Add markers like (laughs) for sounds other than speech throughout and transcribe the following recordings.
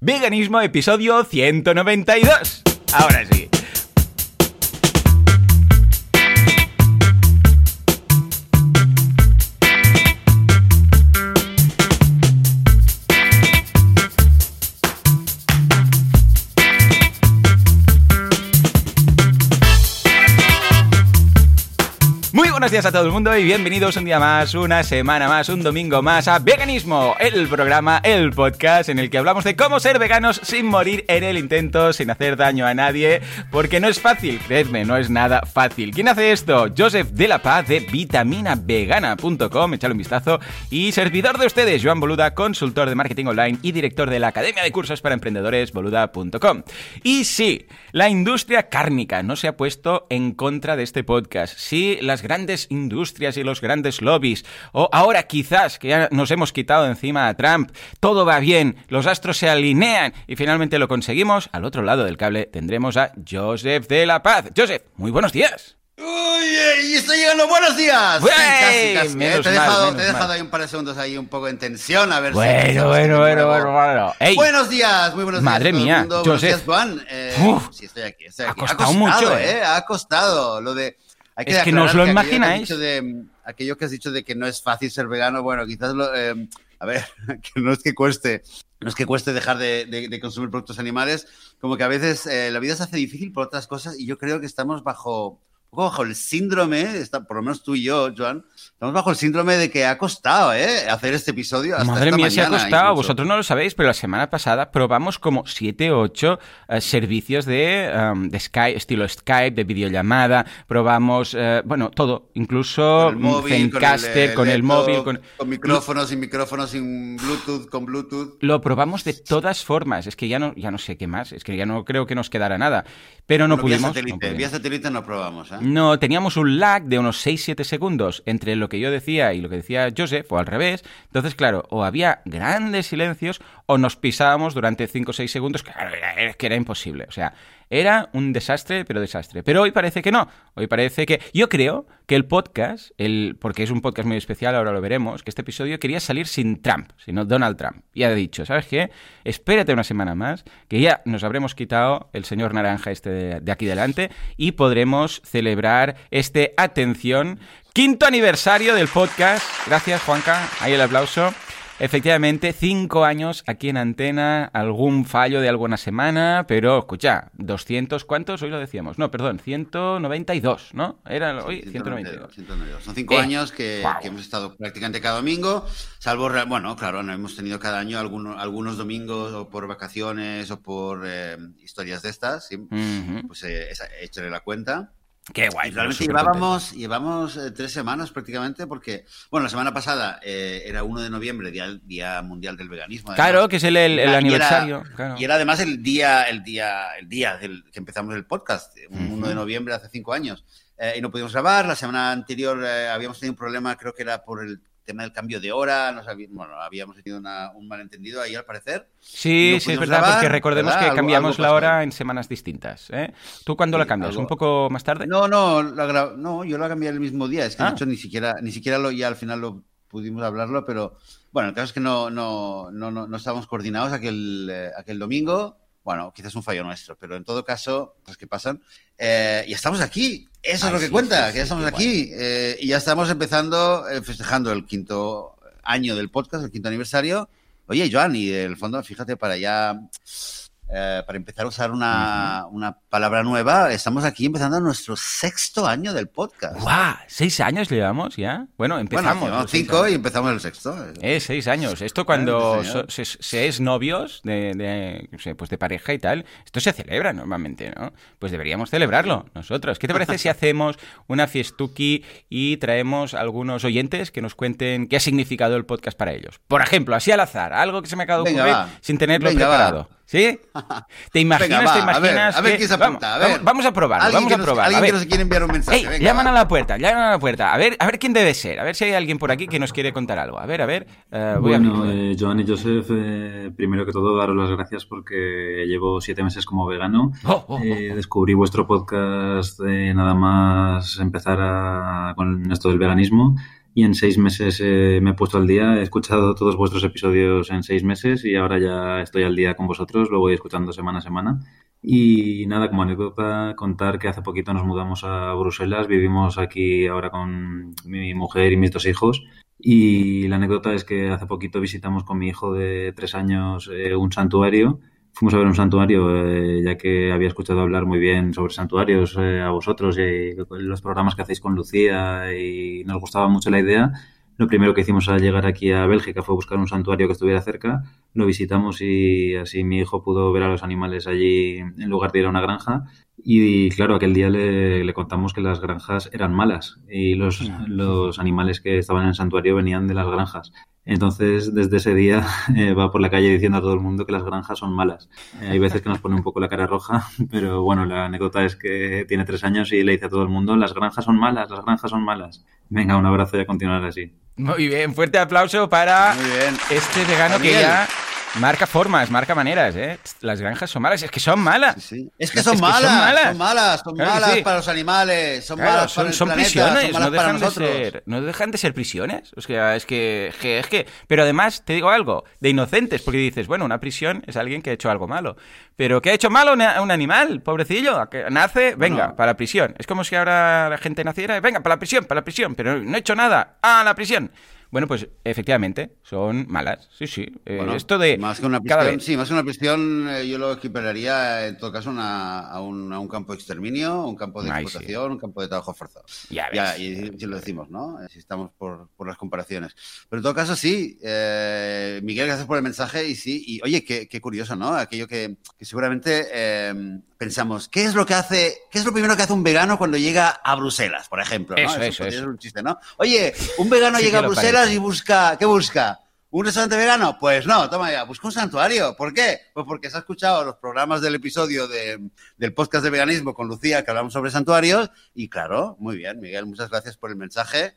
Veganismo, episodio 192. Ahora sí. Buenos días a todo el mundo y bienvenidos un día más, una semana más, un domingo más a Veganismo, el programa, el podcast en el que hablamos de cómo ser veganos sin morir en el intento, sin hacer daño a nadie, porque no es fácil, creedme, no es nada fácil. ¿Quién hace esto? Joseph de la Paz de vitaminavegana.com, echale un vistazo, y servidor de ustedes, Joan Boluda, consultor de marketing online y director de la Academia de Cursos para Emprendedores, boluda.com. Y sí, la industria cárnica no se ha puesto en contra de este podcast. Sí, las grandes industrias y los grandes lobbies, o ahora quizás que ya nos hemos quitado encima a Trump, todo va bien, los astros se alinean y finalmente lo conseguimos, al otro lado del cable tendremos a Joseph de la Paz. Joseph, muy buenos días. ¡Uy! ¡Y estoy llegando! ¡Buenos días! ¡Wey! Casi, casi. Menos te he dejado, te he dejado ahí un par de segundos ahí un poco en tensión, a ver si... Bueno, bueno, bueno, bueno, bueno. Ey, Buenos días, muy buenos Madre días. el mía. Buenos Joseph. días, Juan. Eh, Uf. sí, estoy aquí, estoy Ha costado mucho, ¿eh? Ha costado lo de... hay Es que no os lo que imagináis. de- aquello que has dicho de que no es fácil ser vegano, bueno, quizás lo... eh, a ver, (laughs) que no es que cueste, no es que cueste dejar de, de- de consumir productos animales, como que a veces eh, la vida se hace difícil por otras cosas y yo creo que estamos bajo, poco bajo el síndrome, está, por lo menos tú y yo, Joan, estamos bajo el síndrome de que ha costado ¿eh? hacer este episodio. Hasta Madre esta mía, se ha costado. incluso. Vosotros no lo sabéis, pero la semana pasada probamos como 7 o 8 servicios de, um, de Skype, estilo Skype, de videollamada. Probamos, eh, bueno, todo. Incluso Con el móvil, con el, eh, con el, móvil. Con... con micrófonos, sin micrófonos, sin Bluetooth, con Bluetooth. Lo probamos de todas formas. Es que ya no, ya no sé qué más. Es que ya no creo que nos quedara nada. Pero no Bueno, vía pudimos. no satélite, pudimos. vía satélite no probamos, ¿eh? No, teníamos un lag de unos 6-7 segundos entre lo que yo decía y lo que decía Joseph, o al revés. Entonces, claro, o había grandes silencios o nos pisábamos durante 5 o 6 segundos, claro, que era imposible. O sea, era un desastre, pero desastre. Pero hoy parece que no. Hoy parece que... Yo creo que el podcast, el, porque es un podcast muy especial, ahora lo veremos, que este episodio quería salir sin Trump, sino Donald Trump. Y ha dicho, ¿sabes qué? Espérate una semana más, que ya nos habremos quitado el señor naranja este de, de aquí delante y podremos celebrar este, atención, quinto aniversario del podcast. Gracias, Juanca. Ahí el aplauso. Efectivamente, cinco años aquí en antena, algún fallo de alguna semana, pero escucha, 200, ¿cuántos? Hoy lo decíamos. No, perdón, 192, ¿no? Era hoy 192. 192. Son cinco Eh, años que, hemos estado prácticamente cada domingo, salvo, bueno, claro, no hemos tenido cada año algunos, algunos domingos o por vacaciones o por eh, historias de estas, ¿sí? Pues eh, échale la cuenta. Qué guay. Realmente llevábamos, llevamos eh, tres semanas prácticamente porque, bueno, la semana pasada eh, era 1 de noviembre, Día, Día Mundial del Veganismo. además. Claro, que es el, el- el Y era- aniversario. claro. Y era además el día, el día, el día del que empezamos el podcast, un Ujú. 1 de noviembre hace cinco años. Eh, y no pudimos grabar. La semana anterior eh, habíamos tenido un problema, creo que era por el tema del cambio de hora. Nos habí- bueno, habíamos tenido una- un malentendido ahí al parecer. Sí, no sí, es verdad, grabar, porque recordemos ¿verdad? que Algo- cambiamos algo la pasó hora en semanas distintas. ¿eh? ¿Tú cuándo la Sí, cambias? algo- ¿Un poco más tarde? No, no, la no, yo la cambié el mismo día. Es que Ah. de hecho ni siquiera, ni siquiera lo, ya al final lo pudimos hablarlo, pero bueno, el caso es que no, no, no, no, no estábamos coordinados aquel, eh, aquel domingo. Bueno, quizás un fallo nuestro, pero en todo caso, cosas que pasan. Eh, y estamos aquí. Eso Ay, es lo que sí, cuenta, sí, que ya estamos aquí. eh, y ya estamos empezando, eh, festejando el quinto año del podcast, el quinto aniversario. Oye, Joan, y el fondo, fíjate, para ya eh, para empezar a usar una, una palabra nueva, estamos aquí empezando nuestro sexto año del podcast. ¡Guau! ¿Seis años llevamos ya? Bueno, empezamos. Bueno, cinco y empezamos el sexto. Eh, seis años. Esto cuando sí, so- señor. se, se es novios de, de, pues de pareja y tal, esto se celebra normalmente, ¿no? Pues deberíamos celebrarlo nosotros. ¿Qué te parece si (laughs) hacemos una fiestuki y traemos algunos oyentes que nos cuenten qué ha significado el podcast para ellos? Por ejemplo, así al azar, algo que se me acaba de Venga, ocurrir sin tenerlo Venga, va. ¿Sí? (laughs) ¿Te imaginas, Venga, va, te a ver, imaginas a ver que- quién se vamos, apunta, a ver. vamos- vamos a probarlo, Alguien vamos que a a Alguien ver. que nos quiere enviar un mensaje. Ey, venga, llaman va. a la puerta, llaman a la puerta. A ver, a ver quién debe ser. A ver si hay alguien por aquí que nos quiere contar algo. A ver, a ver. eh, voy a Bueno, abrirlo. eh, Joan y Joseph, eh, primero que todo, daros las gracias porque llevo siete meses como vegano. Oh, oh, oh, Eh, descubrí vuestro podcast eh, nada más empezar a- con esto del veganismo y en seis meses eh, me he puesto al día. He escuchado todos vuestros episodios en seis meses y ahora ya estoy al día con vosotros. Lo voy escuchando semana a semana. Y nada, como anécdota, contar que hace poquito nos mudamos a Bruselas. Vivimos aquí ahora con mi mujer y mis dos hijos. Y la anécdota es que hace poquito visitamos con mi hijo de tres años eh, un santuario fuimos a ver un santuario, eh, ya que había escuchado hablar muy bien sobre santuarios eh, a vosotros y los programas que hacéis con Lucía y nos gustaba mucho la idea. Lo primero que hicimos al llegar aquí a Bélgica fue buscar un santuario que estuviera cerca, lo visitamos y así mi hijo pudo ver a los animales allí en lugar de ir a una granja. Y claro, aquel día le, le contamos que las granjas eran malas y los, los animales que estaban en el santuario venían de las granjas. Entonces, desde ese día (laughs) eh, va por la calle diciendo a todo el mundo que las granjas son malas. Eh, hay veces que nos pone un poco la cara roja, (laughs) pero bueno, la anécdota es que tiene tres años y le dice a todo el mundo, las granjas son malas, las granjas son malas. Venga, un abrazo y a continuar así. Muy bien, fuerte aplauso para este vegano que ya Marca formas, marca maneras, ¿eh? Las granjas son malas, es que son malas. Es que son, malas, son malas, son malas, para los animales, son malas para el son prisiones, no dejan De ser, no dejan de ser prisiones. O sea, es que, es que, pero además te digo algo, de inocentes, porque dices, bueno, una prisión es alguien que ha hecho algo malo. Pero ¿qué ha hecho malo un animal, pobrecillo? Que nace, venga, para la prisión. Es como si ahora la gente naciera, venga, para la prisión, para la prisión, pero no he hecho nada, a la prisión. Bueno, pues efectivamente, son malas. Sí, sí. Eh, esto de. Más que una prisión, sí, más que una prisión, eh, yo lo equipararía en todo caso a, un, campo de exterminio, un campo de explotación, un campo de trabajo forzado. Ya, ya y, si lo decimos, ¿no? Eh, si estamos por, las comparaciones. Pero en todo caso, sí. Miguel, gracias por el mensaje. Y sí, y oye, qué, curioso, ¿no? Aquello que, seguramente pensamos, ¿qué es lo que hace, qué es lo primero que hace un vegano cuando llega a Bruselas, por ejemplo? Eso, eso, eso. Es un chiste, ¿no? Oye, un vegano llega a Bruselas y busca, ¿qué busca? ¿Un restaurante vegano? Pues no, toma ya, busca un santuario. ¿Por qué? Pues porque se ha escuchado los programas del episodio del podcast de veganismo con Lucía que hablamos sobre santuarios y claro, muy bien, Miguel, muchas gracias por el mensaje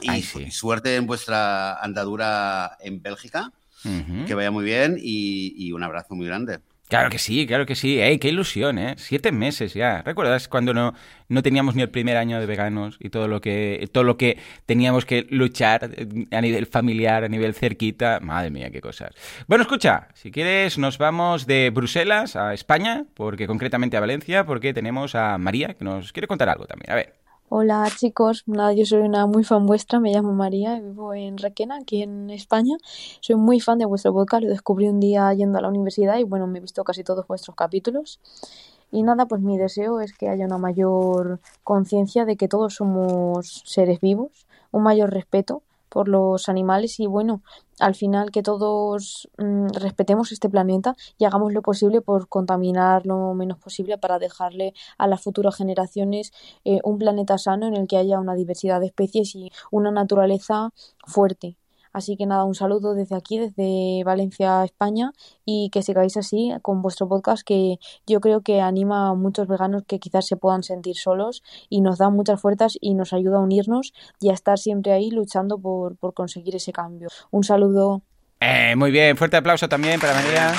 y, suerte en vuestra andadura en Bélgica, que vaya muy bien y un abrazo muy grande. Claro que sí, claro que sí. ¡Ey, qué ilusión, eh! Siete meses ya. ¿Recuerdas cuando no, no teníamos ni el primer año de veganos y todo lo que todo lo que teníamos que luchar a nivel familiar, a nivel cerquita? Madre mía, qué cosas. Bueno, escucha, si quieres nos vamos de Bruselas a España, porque concretamente a Valencia, porque tenemos a María que nos quiere contar algo también. A ver. Hola chicos, nada, yo soy una muy fan vuestra, me llamo María, vivo en Requena, aquí en España. Soy muy fan de vuestro podcast, lo descubrí un día yendo a la universidad y bueno, me he visto casi todos vuestros capítulos. Y nada, pues mi deseo es que haya una mayor conciencia de que todos somos seres vivos, un mayor respeto por los animales y bueno, al final que todos mm, respetemos este planeta y hagamos lo posible por contaminar lo menos posible para dejarle a las futuras generaciones eh, un planeta sano en el que haya una diversidad de especies y una naturaleza fuerte. Así que nada, un saludo desde aquí, desde Valencia, España, y que sigáis así con vuestro podcast que yo creo que anima a muchos veganos que quizás se puedan sentir solos y nos da muchas fuerzas y nos ayuda a unirnos y a estar siempre ahí luchando por, por conseguir ese cambio. Un saludo. Eh, muy bien, fuerte aplauso también para María.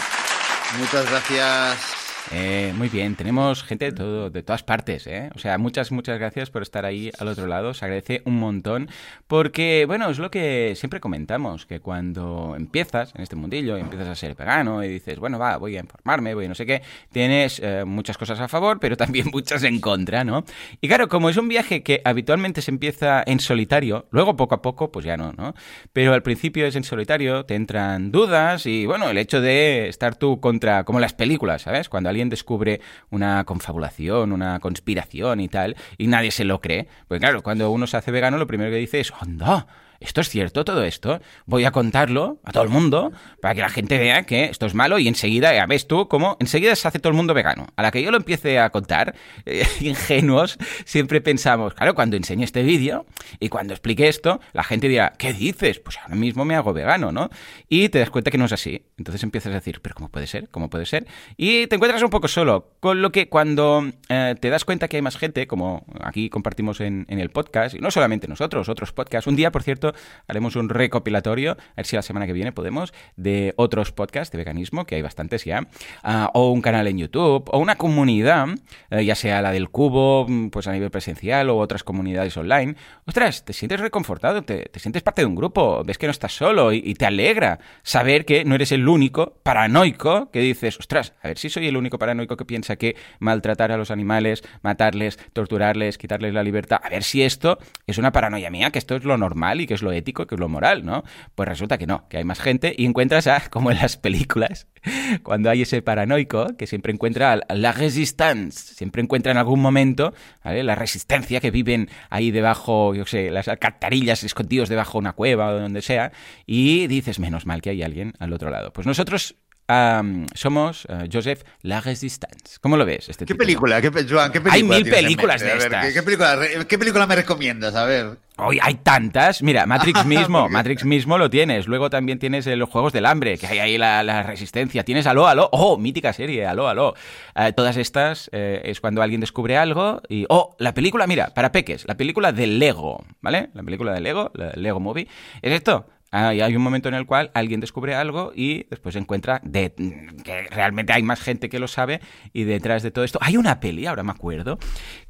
Muchas gracias. Eh, muy bien, tenemos gente de, todo, de todas partes, ¿eh? O sea, muchas, muchas gracias por estar ahí al otro lado, se agradece un montón, porque, bueno, es lo que siempre comentamos, que cuando empiezas en este mundillo, y empiezas a ser vegano y dices, bueno, va, voy a informarme, voy a no sé qué, tienes eh, muchas cosas a favor, pero también muchas en contra, ¿no? Y claro, como es un viaje que habitualmente se empieza en solitario, luego poco a poco, pues ya no, ¿no? Pero al principio es en solitario, te entran dudas y, bueno, el hecho de estar tú contra, como las películas, ¿sabes? Cuando alguien descubre una confabulación, una conspiración y tal, y nadie se lo cree. Pues claro, cuando uno se hace vegano, lo primero que dice es, anda, ¿esto es cierto todo esto? Voy a contarlo a todo el mundo para que la gente vea que esto es malo y enseguida, ya ves tú cómo enseguida se hace todo el mundo vegano. A la que yo lo empiece a contar, eh, (laughs) ingenuos, siempre pensamos, claro, cuando enseñe este vídeo y cuando explique esto, la gente dirá, ¿qué dices? Pues ahora mismo me hago vegano, ¿no? Y te das cuenta que no es así. Entonces empiezas a decir, ¿pero cómo puede ser? ¿Cómo puede ser? Y te encuentras un poco solo, con lo que cuando eh, te das cuenta que hay más gente, como aquí compartimos en, en el podcast, y no solamente nosotros, otros podcasts, un día, por cierto, haremos un recopilatorio, a ver si la semana que viene podemos, de otros podcasts de veganismo, que hay bastantes ya, ah, o un canal en YouTube, o una comunidad, eh, ya sea la del cubo, mm, pues a nivel presencial, o otras comunidades online. Ostras, te sientes reconfortado, te, te sientes parte de un grupo, ves que no estás solo y, y te alegra saber que no eres el único paranoico que dices, ostras, a ver si soy el único paranoico que piensa que maltratar a los animales, matarles, torturarles, quitarles la libertad, a ver si esto es una paranoia mía, que esto es lo normal y que es lo ético, que es lo moral, ¿no? Pues resulta que no, que hay más gente y encuentras a, como en las películas, (laughs) cuando hay ese paranoico que siempre encuentra la resistance, siempre encuentra en algún momento ¿vale? la resistencia que viven ahí debajo, yo sé, las alcantarillas escondidos debajo de una cueva o donde sea, y dices, menos mal que hay alguien al otro lado. Pues nosotros Um, somos, uh, Joseph, La Resistance. ¿Cómo lo ves? Este ¿Qué película? ¿Qué, pe- Joan, ¿qué película? Hay mil películas de A ver, estas. ¿qué, qué película, re- qué película me recomiendas? A ver. Hoy hay tantas. Mira, Matrix (laughs) mismo, Matrix mismo lo tienes. Luego también tienes eh, los Juegos del Hambre, que hay ahí la, la resistencia. Tienes Aló, Aló. Oh, mítica serie, Aló, Aló. Eh, todas estas eh, es cuando alguien descubre algo y... Oh, la película, mira, para peques, la película de Lego, ¿vale? La película de Lego, la Lego Movie. Es esto. Hay un momento en el cual alguien descubre algo y después encuentra de, que realmente hay más gente que lo sabe y detrás de todo esto hay una peli, ahora me acuerdo,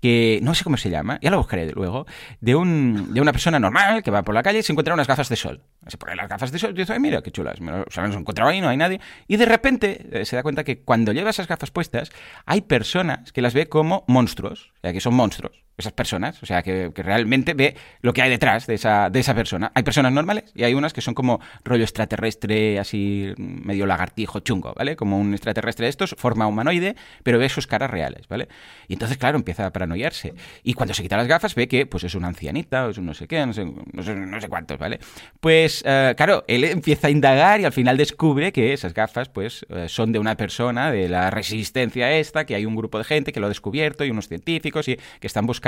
que no sé cómo se llama, ya la buscaré luego, de, un, de una persona normal que va por la calle y se encuentra unas gafas de sol. Se pone las gafas de sol y dice, "Ay, mira, qué chulas, me lo- se las he encontrado ahí, no hay nadie. Y de repente eh, se da cuenta que cuando lleva esas gafas puestas hay personas que las ve como monstruos, o sea, que son monstruos esas personas, o sea, que, realmente ve lo que hay detrás de esa, de esa persona. Hay personas normales y hay unas que son como rollo extraterrestre, así medio lagartijo chungo, ¿vale? Como un extraterrestre de estos, forma humanoide, pero ve sus caras reales, ¿vale? Y entonces, claro, empieza a paranoiarse. Y cuando se quita las gafas ve que pues es una ancianita, o es un no sé qué, no sé, no sé, no sé cuántos, ¿vale? Pues, eh, claro, él empieza a indagar y al final descubre que esas gafas, pues, eh, son de una persona, de la resistencia esta, que hay un grupo de gente que lo ha descubierto y unos científicos y que están buscando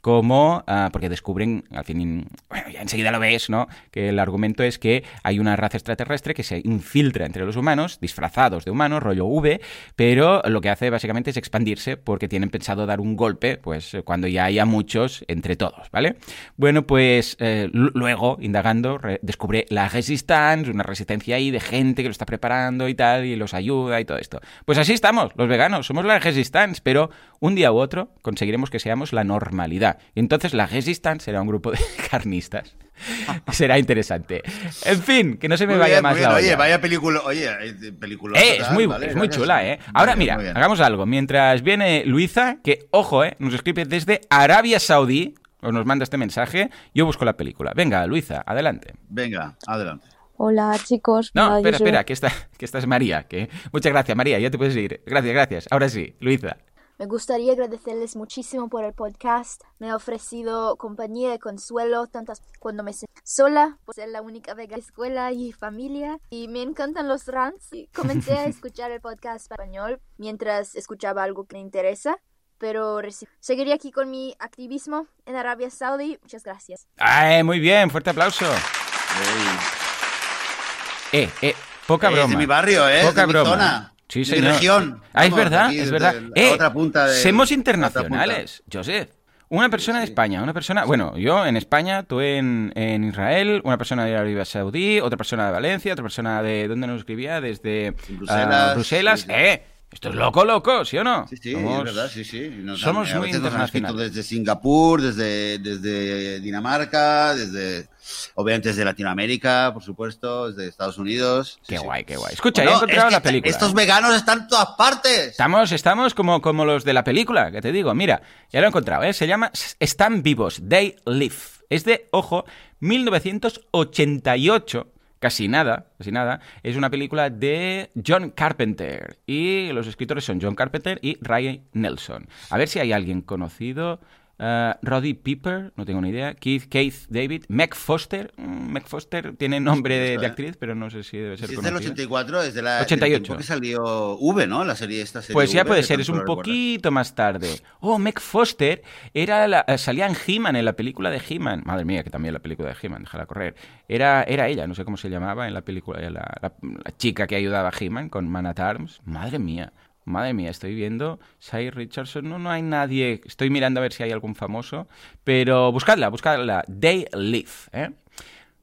cómo, ah, porque descubren, al fin, bueno, ya enseguida lo ves, ¿no? Que el argumento es que hay una raza extraterrestre que se infiltra entre los humanos, disfrazados de humanos, rollo V, pero lo que hace básicamente es expandirse porque tienen pensado dar un golpe, pues, cuando ya haya muchos entre todos, ¿vale? Bueno, pues eh, luego, indagando, re- descubre la Resistance, una resistencia ahí de gente que lo está preparando y tal, y los ayuda y todo esto. Pues así estamos, los veganos, somos la Resistance, pero un día u otro conseguiremos que seamos la normalidad. Y entonces la Resistance será un grupo de (laughs) carnistas. (laughs) será interesante. En fin, que no se me Muy vaya bien, más la bien. olla. Oye, vaya película. Oye, película. Eh, es muy, vale, es muy chula, ¿eh? Ahora, mira, hagamos algo. Mientras viene Luisa, que, ojo, ¿eh? Nos escribe desde Arabia Saudí, o nos manda este mensaje, yo busco la película. Venga, Luisa, adelante. Venga, adelante. Hola chicos, No, espera, espera, que esta, que esta es María. Que... Muchas gracias, María, ya te puedes ir. Gracias, gracias. Ahora sí, Luisa. Me gustaría agradecerles muchísimo por el podcast. Me ha ofrecido compañía y consuelo tantas cuando me siento sola, por ser la única vegana de escuela y familia. Y me encantan los rants. Y comencé a (laughs) escuchar el podcast en español mientras escuchaba algo que me interesa. Pero seguiré aquí con mi activismo en Arabia Saudí. Muchas gracias. ¡Ay, muy bien! Fuerte aplauso. Eh, eh, poca Eh, es broma. de mi barrio, ¿eh? Poca de mi broma. zona. Sí, mi región. Ah, es verdad, es verdad. Eh, otra punta de- otra internacionales, Joseph. Una persona de España, una persona, bueno, yo en España, tú en, en Israel, una persona de Arabia Saudí, otra persona de Valencia, otra persona de, ¿dónde nos escribía? Desde Bruselas, ah, Bruselas. sí, sí. Eh, esto es loco, loco, ¿sí o no? Sí, sí, Somos- es verdad, sí, sí. Nos somos han- muy internacionales. desde Singapur, desde, desde Dinamarca, desde, obviamente desde Latinoamérica, por supuesto, desde Estados Unidos. Qué sí. guay, qué guay. Escucha, Bueno, ya he encontrado es que la película. Estos veganos están en todas partes. Estamos, estamos como, como los de la película, que te digo. Mira, ya lo he encontrado, ¿eh? Se llama Están vivos, They Live. Es de, ojo, 1988. Casi nada, casi nada. Es una película de John Carpenter. Y los escritores son John Carpenter y Ryan Nelson. A ver si hay alguien conocido. Uh, Roddy Piper, no tengo ni idea. Keith, Keith David. Meg Foster. Mm, Meg Foster tiene nombre de, de actriz, pero no sé si debe ser Si es del conocida. 84, es de la 88. del tiempo que salió V, ¿no? La serie esta serie Pues ya V, puede ser, es un poquito más tarde. Oh, Meg Foster era la, eh, salía en He-Man, en la película de He-Man. Madre mía, que también la película de He-Man, déjala correr. Era, era ella, no sé cómo se llamaba en la película, la, la- la chica que ayudaba a He-Man con Man at Arms. Madre mía, madre mía, estoy viendo. Sai Richardson, no, no hay nadie. Estoy mirando a ver si hay algún famoso. Pero buscadla, buscadla. They Live, ¿eh?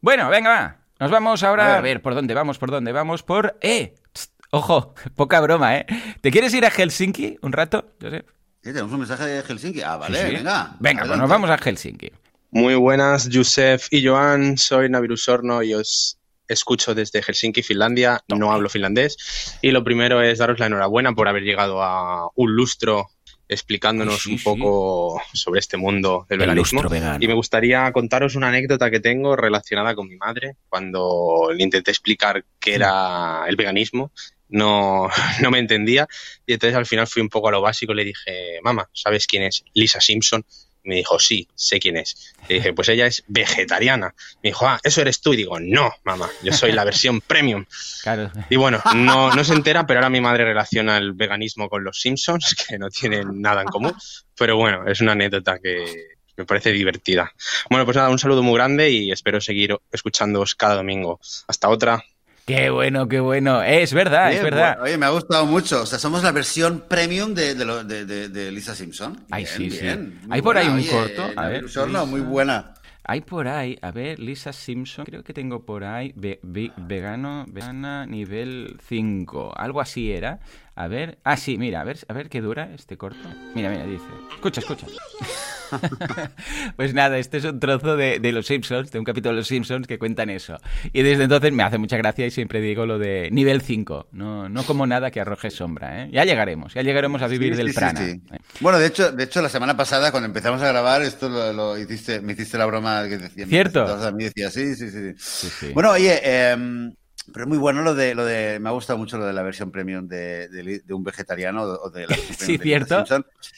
Bueno, venga, va. Nos vamos ahora A a ver. por dónde vamos, por dónde vamos, por... ¡Eh! Tst, Ojo, (laughs) poca broma, ¿eh? ¿Te quieres ir a Helsinki un rato, Josep? Sí, tenemos un mensaje de Helsinki. Ah, vale, Sí, sí. venga. Venga, pues nos vamos a Helsinki. Muy buenas, Yusef y Joan. Soy Naviru Sorno y os escucho desde Helsinki, Finlandia. No hablo finlandés. Y lo primero es daros la enhorabuena por haber llegado a un lustro explicándonos Sí, un sí. poco sobre este mundo del El veganismo. Y me gustaría contaros una anécdota que tengo relacionada con mi madre cuando le intenté explicar qué era el veganismo. No, (laughs) no me entendía y entonces al final fui un poco a lo básico. Le dije, mamá, ¿sabes quién es Lisa Simpson? Me dijo, sí, sé quién es. Le dije, pues ella es vegetariana. Me dijo, ah, eso eres tú. Y digo, no, mamá, yo soy la versión (laughs) premium. Claro. Y bueno, no, no se entera, pero ahora mi madre relaciona el veganismo con los Simpsons, que no tienen nada en común. Pero bueno, es una anécdota que me parece divertida. Bueno, pues nada, un saludo muy grande y espero seguir escuchándoos cada domingo. Hasta otra. Qué bueno, qué bueno. Es verdad, es verdad. oye, me ha gustado mucho. O sea, somos la versión premium de, de, lo- de- de- de Lisa Simpson. Ay, Bien, sí, sí. bien. Hay por ahí un Oye, corto. A ver, muy buena. Hay por ahí, a ver, Lisa Simpson, creo que tengo por ahí ve- ve- vegano, vegana nivel 5, algo así era. A ver, ah, sí, mira, a ver, a ver qué dura este corto. Mira, mira, dice. Escucha, escucha. (laughs) pues nada, este es un trozo de, de Los Simpsons, de un capítulo de Los Simpsons que cuentan eso. Y desde entonces me hace mucha gracia y siempre digo lo de nivel 5, no, no como nada que arroje sombra, ¿eh? Ya llegaremos, ya llegaremos a vivir Sí, del sí, prana. sí. ¿eh? Bueno, de hecho, de hecho, la semana pasada, cuando empezamos a grabar, esto lo, lo hiciste, me hiciste la broma que decía. ¿Cierto? A mí decía, sí, sí, sí. Bueno, oye, em, pero es muy bueno lo de, lo de, me ha gustado mucho lo de la versión premium de, de- de un vegetariano o de la (laughs) Sí, cierto.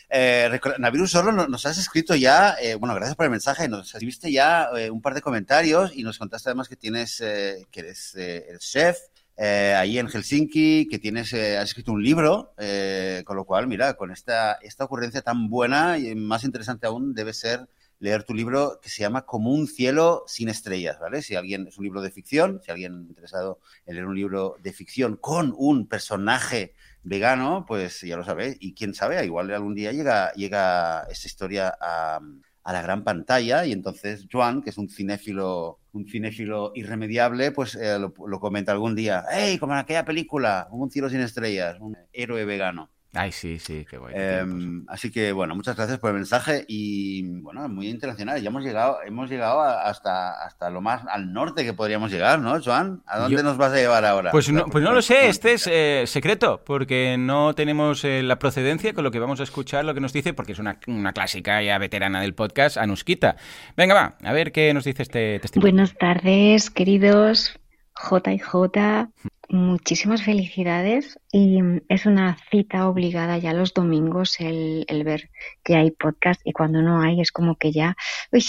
Eh, Naviru no- nos has escrito ya, eh, bueno, gracias por el mensaje, nos escribiste ya eh, un par de comentarios y nos contaste además que tienes, eh, que eres eh, el chef eh, ahí en Helsinki, que tienes, eh, has escrito un libro, eh, con lo cual, mira, con esta, esta ocurrencia tan buena y más interesante aún debe ser leer tu libro que se llama Como un cielo sin estrellas, ¿vale? Si alguien es un libro de ficción, si alguien interesado en leer un libro de ficción con un personaje vegano, pues ya lo sabéis. Y quién sabe, igual algún día llega, llega esta historia a, la gran pantalla y entonces Joan, que es un cinéfilo, un cinéfilo irremediable, pues eh, lo, lo comenta algún día. ¡Hey, como en aquella película! Un cielo sin estrellas, un héroe vegano. Ay, sí, sí, qué guay. Eh, así que bueno, muchas gracias por el mensaje y bueno, muy internacional. Ya hemos llegado, hemos llegado a- hasta, hasta lo más al norte que podríamos llegar, ¿no, Joan? ¿A dónde Yo- nos vas a llevar ahora? Pues no, pues no lo sé, este es eh, secreto, porque no tenemos eh, la procedencia con lo que vamos a escuchar, lo que nos dice, porque es una, una clásica ya veterana del podcast, Anuskita. Venga, va, a ver qué nos dice este testimonio. Buenas tardes, queridos J y J. Muchísimas felicidades y mm, es una cita obligada ya los domingos el, el ver que hay podcast y cuando no hay es como que ya, uy,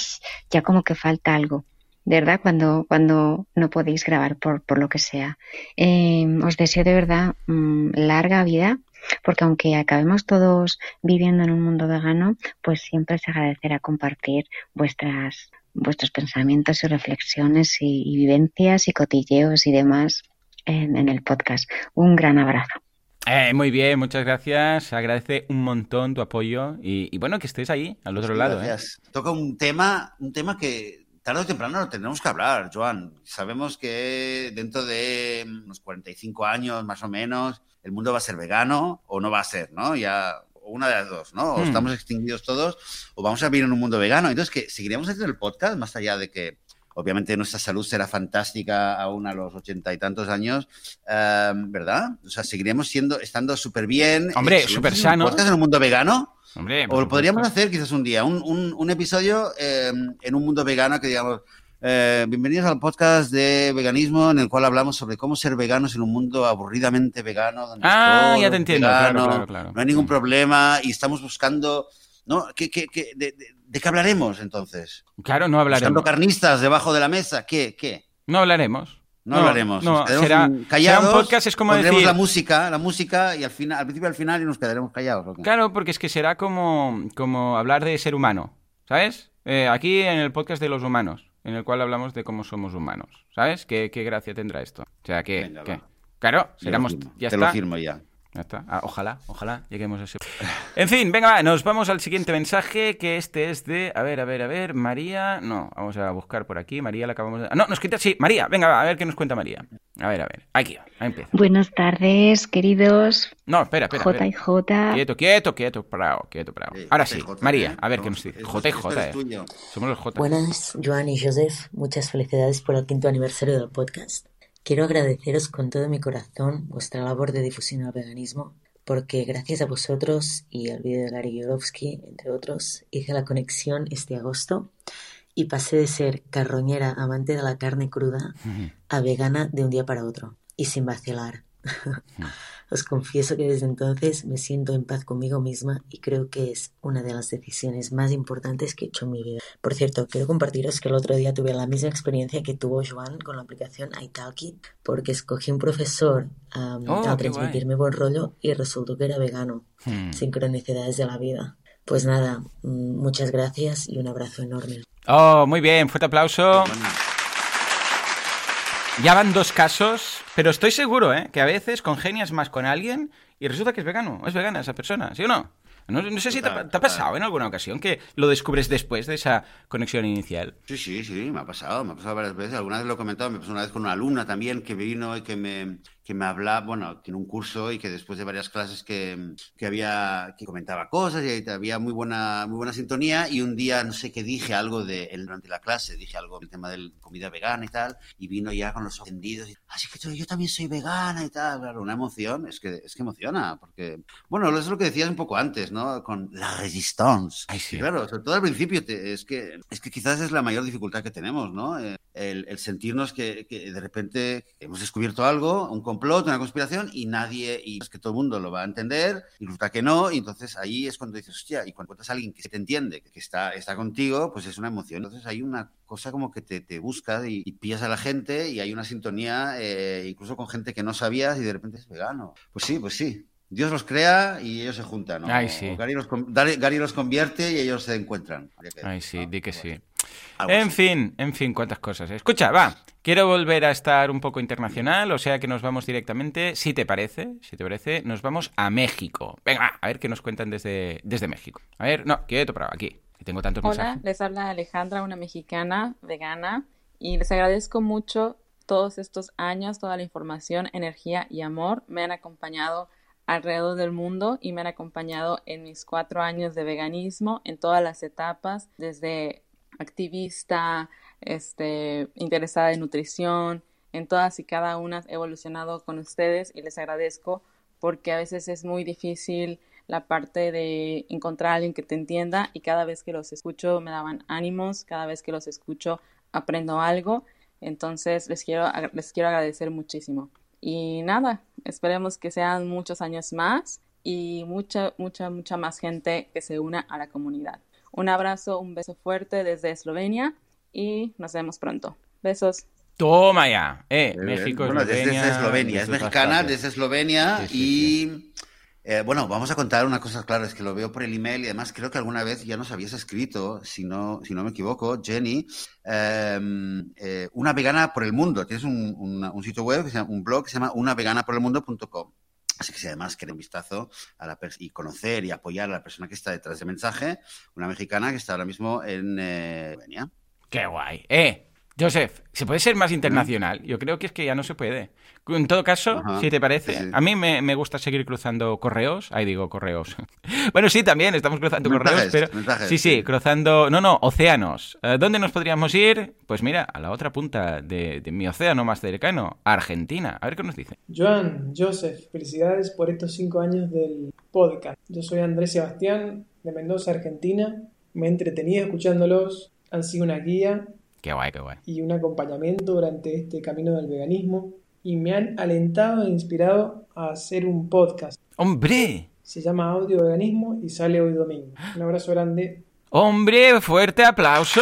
ya como que falta algo. Verdad, cuando, cuando no podéis grabar por, por lo que sea. Eh, os deseo de verdad mm, larga vida, porque aunque acabemos todos viviendo en un mundo vegano, pues siempre se agradecerá compartir vuestras vuestros pensamientos y reflexiones y vivencias y cotilleos y demás en, en el podcast. Un gran abrazo. Eh, muy bien, muchas gracias. Agradece un montón tu apoyo y, y bueno, que estés ahí, al otro Sí, lado. ¿eh? gracias. Toca un tema, un tema que tarde o temprano lo tendremos que hablar, Joan. Sabemos que dentro de unos 45 años, más o menos, el mundo va a ser vegano o no va a ser, ¿no? Ya o una de las dos, ¿no? O Hmm. estamos extinguidos todos o vamos a vivir en un mundo vegano. Entonces, que seguiremos haciendo el podcast más allá de que obviamente nuestra salud será fantástica aún a los ochenta y tantos años, eh, ¿verdad? O sea, seguiremos siendo, estando súper bien. Hombre, Eh, ¿seguiremos súper sanos. podcast en un mundo vegano? Hombre, O lo podríamos hacer quizás un día, un, un- un episodio eh, en un mundo vegano que digamos, eh, bienvenidos al podcast de veganismo en el cual hablamos sobre cómo ser veganos en un mundo aburridamente vegano. Donde Ah, ya te entiendo, claro, claro, claro. No hay ningún Mm. problema y estamos buscando, ¿no? ¿Qué, qué- qué- de, de- de qué hablaremos entonces? Claro, no hablaremos. Buscando carnistas debajo de la mesa, ¿qué? ¿Qué? No hablaremos. No, hablaremos. No, Nos será, un- será callados, un podcast, es como decir... la música, la música y al final, al principio y al final y nos quedaremos callados. Claro, porque es que será como, como hablar de ser humano, ¿sabes? Eh, aquí en el podcast de los humanos, en el cual hablamos de cómo somos humanos, ¿sabes? ¿Qué, qué gracia tendrá esto? O sea, que... Venga, que-. Claro, Te lo seramos... firmo, Ya te está. lo firmo ya. Ya está. Ah, ojalá, ojalá lleguemos a ese. (laughs) En fin, venga, va, nos vamos al siguiente mensaje, que este es de. A ver, a ver, a ver. María. No, vamos a buscar por aquí. María la acabamos de. Ah, no, nos quita. Sí, María, venga, va, a ver qué nos cuenta María. A ver, a ver. Aquí, ahí empieza. Buenas tardes, queridos. No, espera, espera. J y espera. J. Quieto, quieto, quieto, bravo, quieto, bravo. Sí, Ahora JJ, sí, María, ¿eh? a ver No, qué nos dice. esto- J y esto J, es eh. tuyo. Somos los J. Buenas, Joan y Joseph. Muchas felicidades por el quinto aniversario del podcast. Quiero agradeceros con todo mi corazón vuestra labor de difusión al veganismo, porque gracias a vosotros y al vídeo de Gary Yourofsky, entre otros, hice la conexión este agosto y pasé de ser carroñera amante de la carne cruda a vegana de un día para otro y sin vacilar. Os confieso que desde entonces me siento en paz conmigo misma y creo que es una de las decisiones más importantes que he hecho en mi vida. Por cierto, quiero compartiros que el otro día tuve la misma experiencia que tuvo Joan con la aplicación italki, porque escogí un profesor am, Oh, a transmitirme buen rollo y resultó que era vegano. Hmm. Sincronicidades de la vida. Pues nada, mm, muchas gracias y un abrazo enorme. Oh, muy bien, fuerte aplauso. Ya van dos casos, pero estoy seguro, ¿eh? Que a veces congenias más con alguien y resulta que es vegano, es vegana esa persona, ¿sí o no? No, sé si te, ha- pasado en alguna ocasión que lo descubres después de esa conexión inicial. Sí, sí, sí, me ha pasado, me ha pasado varias veces. Alguna vez lo he comentado, me pasó una vez con una alumna también que vino y que me, que me hablaba, bueno, tiene un curso y que después de varias clases que, que había, que comentaba cosas y había muy buena, muy buena sintonía y un día, no sé qué dije, algo de, el- durante la clase, dije algo del tema de comida vegana y tal, y vino ya con los ojos tendidos y, así que yo, yo también soy vegana y tal, claro, una emoción, es que, es que emociona, porque, bueno, es lo que decías un poco antes, ¿no? Con la resistance. Ay, sí. Claro, sobre todo al principio, te- es, que, es que quizás es la mayor dificultad que tenemos, ¿no? Eh, El, el sentirnos que, que de repente hemos descubierto algo, un complot, una conspiración, y nadie, y es que todo el mundo lo va a entender, y resulta que no, y entonces ahí es cuando dices, hostia, y cuando encuentras a alguien que te entiende, que está, está contigo, pues es una emoción. Entonces hay una cosa como que te, te busca y, y pillas a la gente, y hay una sintonía, eh, incluso con gente que no sabías, y de repente es vegano. Pues sí, pues sí. Dios los crea y ellos se juntan. ¿no? Ay, sí. Gary los, Gary- los convierte y ellos se encuentran. Ay, sí, ¿no? di que sí. En así. fin, en fin, cuántas cosas. Escucha, va, quiero volver a estar un poco internacional, o sea que nos vamos directamente, si te parece, si te parece, nos vamos a México. Venga, va, a ver qué nos cuentan desde, desde México. A ver, no, quieto, pero aquí, que tengo tantos Hola, mensajes. les habla Alejandra, una mexicana vegana, y les agradezco mucho todos estos años, toda la información, energía y amor. Me han acompañado alrededor del mundo y me han acompañado en mis cuatro años de veganismo, en todas las etapas, desde activista, este, interesada en nutrición, en todas y cada una he evolucionado con ustedes y les agradezco porque a veces es muy difícil la parte de encontrar a alguien que te entienda y cada vez que los escucho me daban ánimos, cada vez que los escucho aprendo algo, entonces les quiero, les quiero agradecer muchísimo. Y nada, esperemos que sean muchos años más y mucha, mucha, mucha más gente que se una a la comunidad. Un abrazo, un beso fuerte desde Eslovenia y nos vemos pronto. Besos. Toma ya, eh. México, Bueno, desde- Eslovenia. desde Eslovenia, de es mexicana, partes. desde Eslovenia Sí, sí, y eh, bueno, vamos a contar una cosa, claro, es que lo veo por el email y además creo que alguna vez ya nos habías escrito, si no, si no me equivoco, Jenny, eh, eh, una vegana por el mundo. Tienes un, sitio web, que se llama- un blog que se llama unaveganaporelmundo.com. Así que si además quiere un vistazo a la y conocer y apoyar a la persona que está detrás del mensaje, una mexicana que está ahora mismo en eh. Qué guay. Eh, Joseph, ¿se puede ser más internacional? Yo creo que es que ya no se puede. En todo caso, Ajá. si te parece, Sí, a mí me, me gusta seguir cruzando correos. Ahí digo correos. (laughs) bueno, sí, también estamos cruzando correos, Mensajes, pero mensajes, sí, sí, sí. cruzando, no, no, océanos. Eh, ¿Dónde nos podríamos ir? Pues mira, a la otra punta de, de mi océano más cercano, Argentina. A ver qué nos dice. Joan, Joseph, felicidades por estos cinco años del podcast. Yo soy Andrés Sebastián, de Mendoza, Argentina. Me he entretenido escuchándolos, han sido una guía Qué guay, qué guay. y un acompañamiento durante este camino del veganismo y me han alentado e inspirado a hacer un podcast. ¡Hombre! Se llama Audio Veganismo y sale hoy domingo. Un abrazo grande. ¡Hombre! ¡Fuerte aplauso!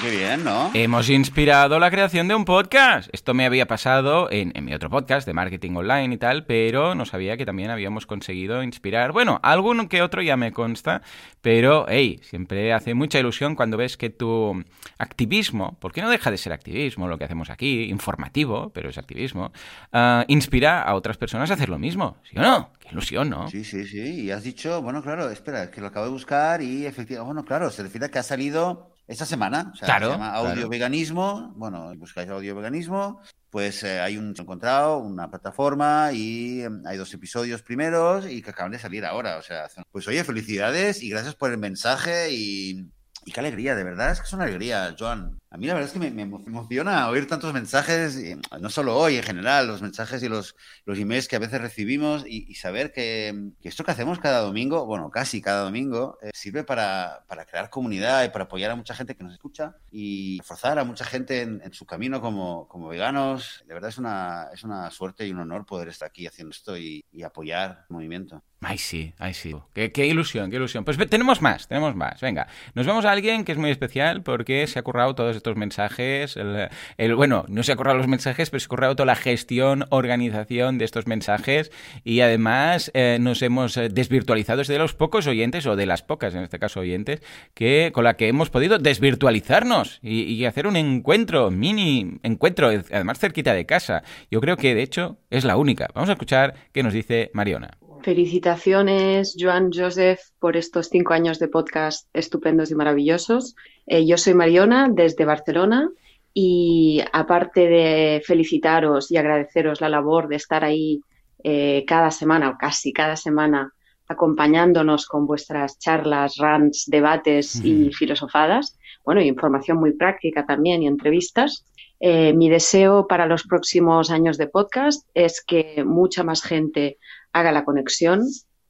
Qué bien, ¿no? Hemos inspirado la creación de un podcast. Esto me había pasado en, en, mi otro podcast de marketing online y tal, pero no sabía que también habíamos conseguido inspirar. Bueno, alguno que otro ya me consta, pero hey, siempre hace mucha ilusión cuando ves que tu activismo, porque no deja de ser activismo lo que hacemos aquí, informativo, pero es activismo, uh, inspira a otras personas a hacer lo mismo, ¿sí o no? Qué ilusión, ¿no? Sí, sí, sí. Y has dicho, bueno, claro, espera, que lo acabo de buscar y efectivamente, bueno, claro, se refiere a que ha salido esta semana. O sea, claro, se llama Audio claro. Veganismo. Bueno, buscáis Audio Veganismo. Pues eh, hay un encontrado, una plataforma y eh, hay dos episodios primeros y que acaban de salir ahora. O sea, pues oye, felicidades y gracias por el mensaje y, y qué alegría, de verdad, es que es una alegría, Joan. A mí la verdad es que me, me emociona oír tantos mensajes, no solo hoy, en general, los mensajes y los, los emails que a veces recibimos y, y saber que, que, esto que hacemos cada domingo, bueno, casi cada domingo, eh, sirve para, para, crear comunidad y para apoyar a mucha gente que nos escucha y forzar a mucha gente en, en su camino como, como, veganos. De verdad es una, es una suerte y un honor poder estar aquí haciendo esto y, y apoyar el movimiento. Ay, sí, ay, sí. Qué, qué, ilusión, qué ilusión. Pues tenemos más, tenemos más. Venga, nos vamos a alguien que es muy especial porque se ha currado todos estos mensajes. El, bueno, no se ha currado los mensajes, pero se ha currado toda la gestión, organización de estos mensajes y además eh, nos hemos desvirtualizado de los pocos oyentes, o de las pocas, en este caso oyentes, que con la que hemos podido desvirtualizarnos y hacer un encuentro, mini encuentro, además cerquita de casa. Yo creo que, de hecho, es la única. Vamos a escuchar qué nos dice Mariona. Felicitaciones, Joan Joseph, por estos cinco años de podcast estupendos y maravillosos. Eh, yo soy Mariona, desde Barcelona, y aparte de felicitaros y agradeceros la labor de estar ahí eh, cada semana, o casi cada semana, acompañándonos con vuestras charlas, rants, debates y mm. filosofadas, bueno, y información muy práctica también y entrevistas. Eh, mi deseo para los próximos años de podcast es que mucha más gente haga la conexión